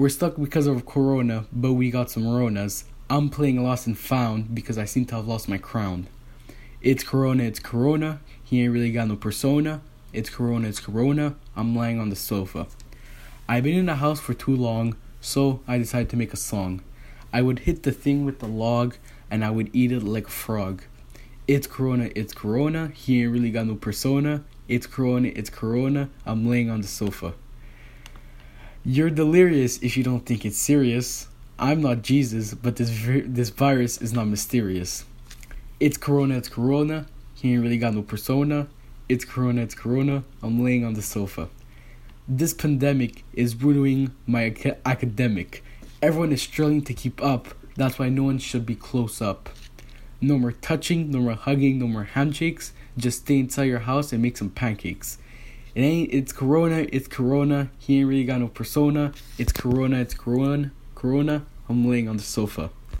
We're stuck because of Corona, but we got some Ronas. I'm playing lost and found because I seem to have lost my crown. It's Corona, it's Corona. He ain't really got no persona. It's Corona, it's Corona. I'm lying on the sofa. I've been in the house for too long, so I decided to make a song. I would hit the thing with the log and I would eat it like a frog. It's Corona, it's Corona. He ain't really got no persona. It's Corona, it's Corona. I'm laying on the sofa. You're delirious if you don't think it's serious. I'm not Jesus, but this vi- this virus is not mysterious. It's Corona, it's Corona. He ain't really got no persona. It's Corona, it's Corona. I'm laying on the sofa. This pandemic is ruining my ac- academic. Everyone is struggling to keep up. That's why no one should be close up. No more touching, no more hugging, no more handshakes. Just stay inside your house and make some pancakes. It ain't. It's Corona. It's Corona. He ain't really got no persona. It's Corona. It's Corona. Corona. I'm laying on the sofa.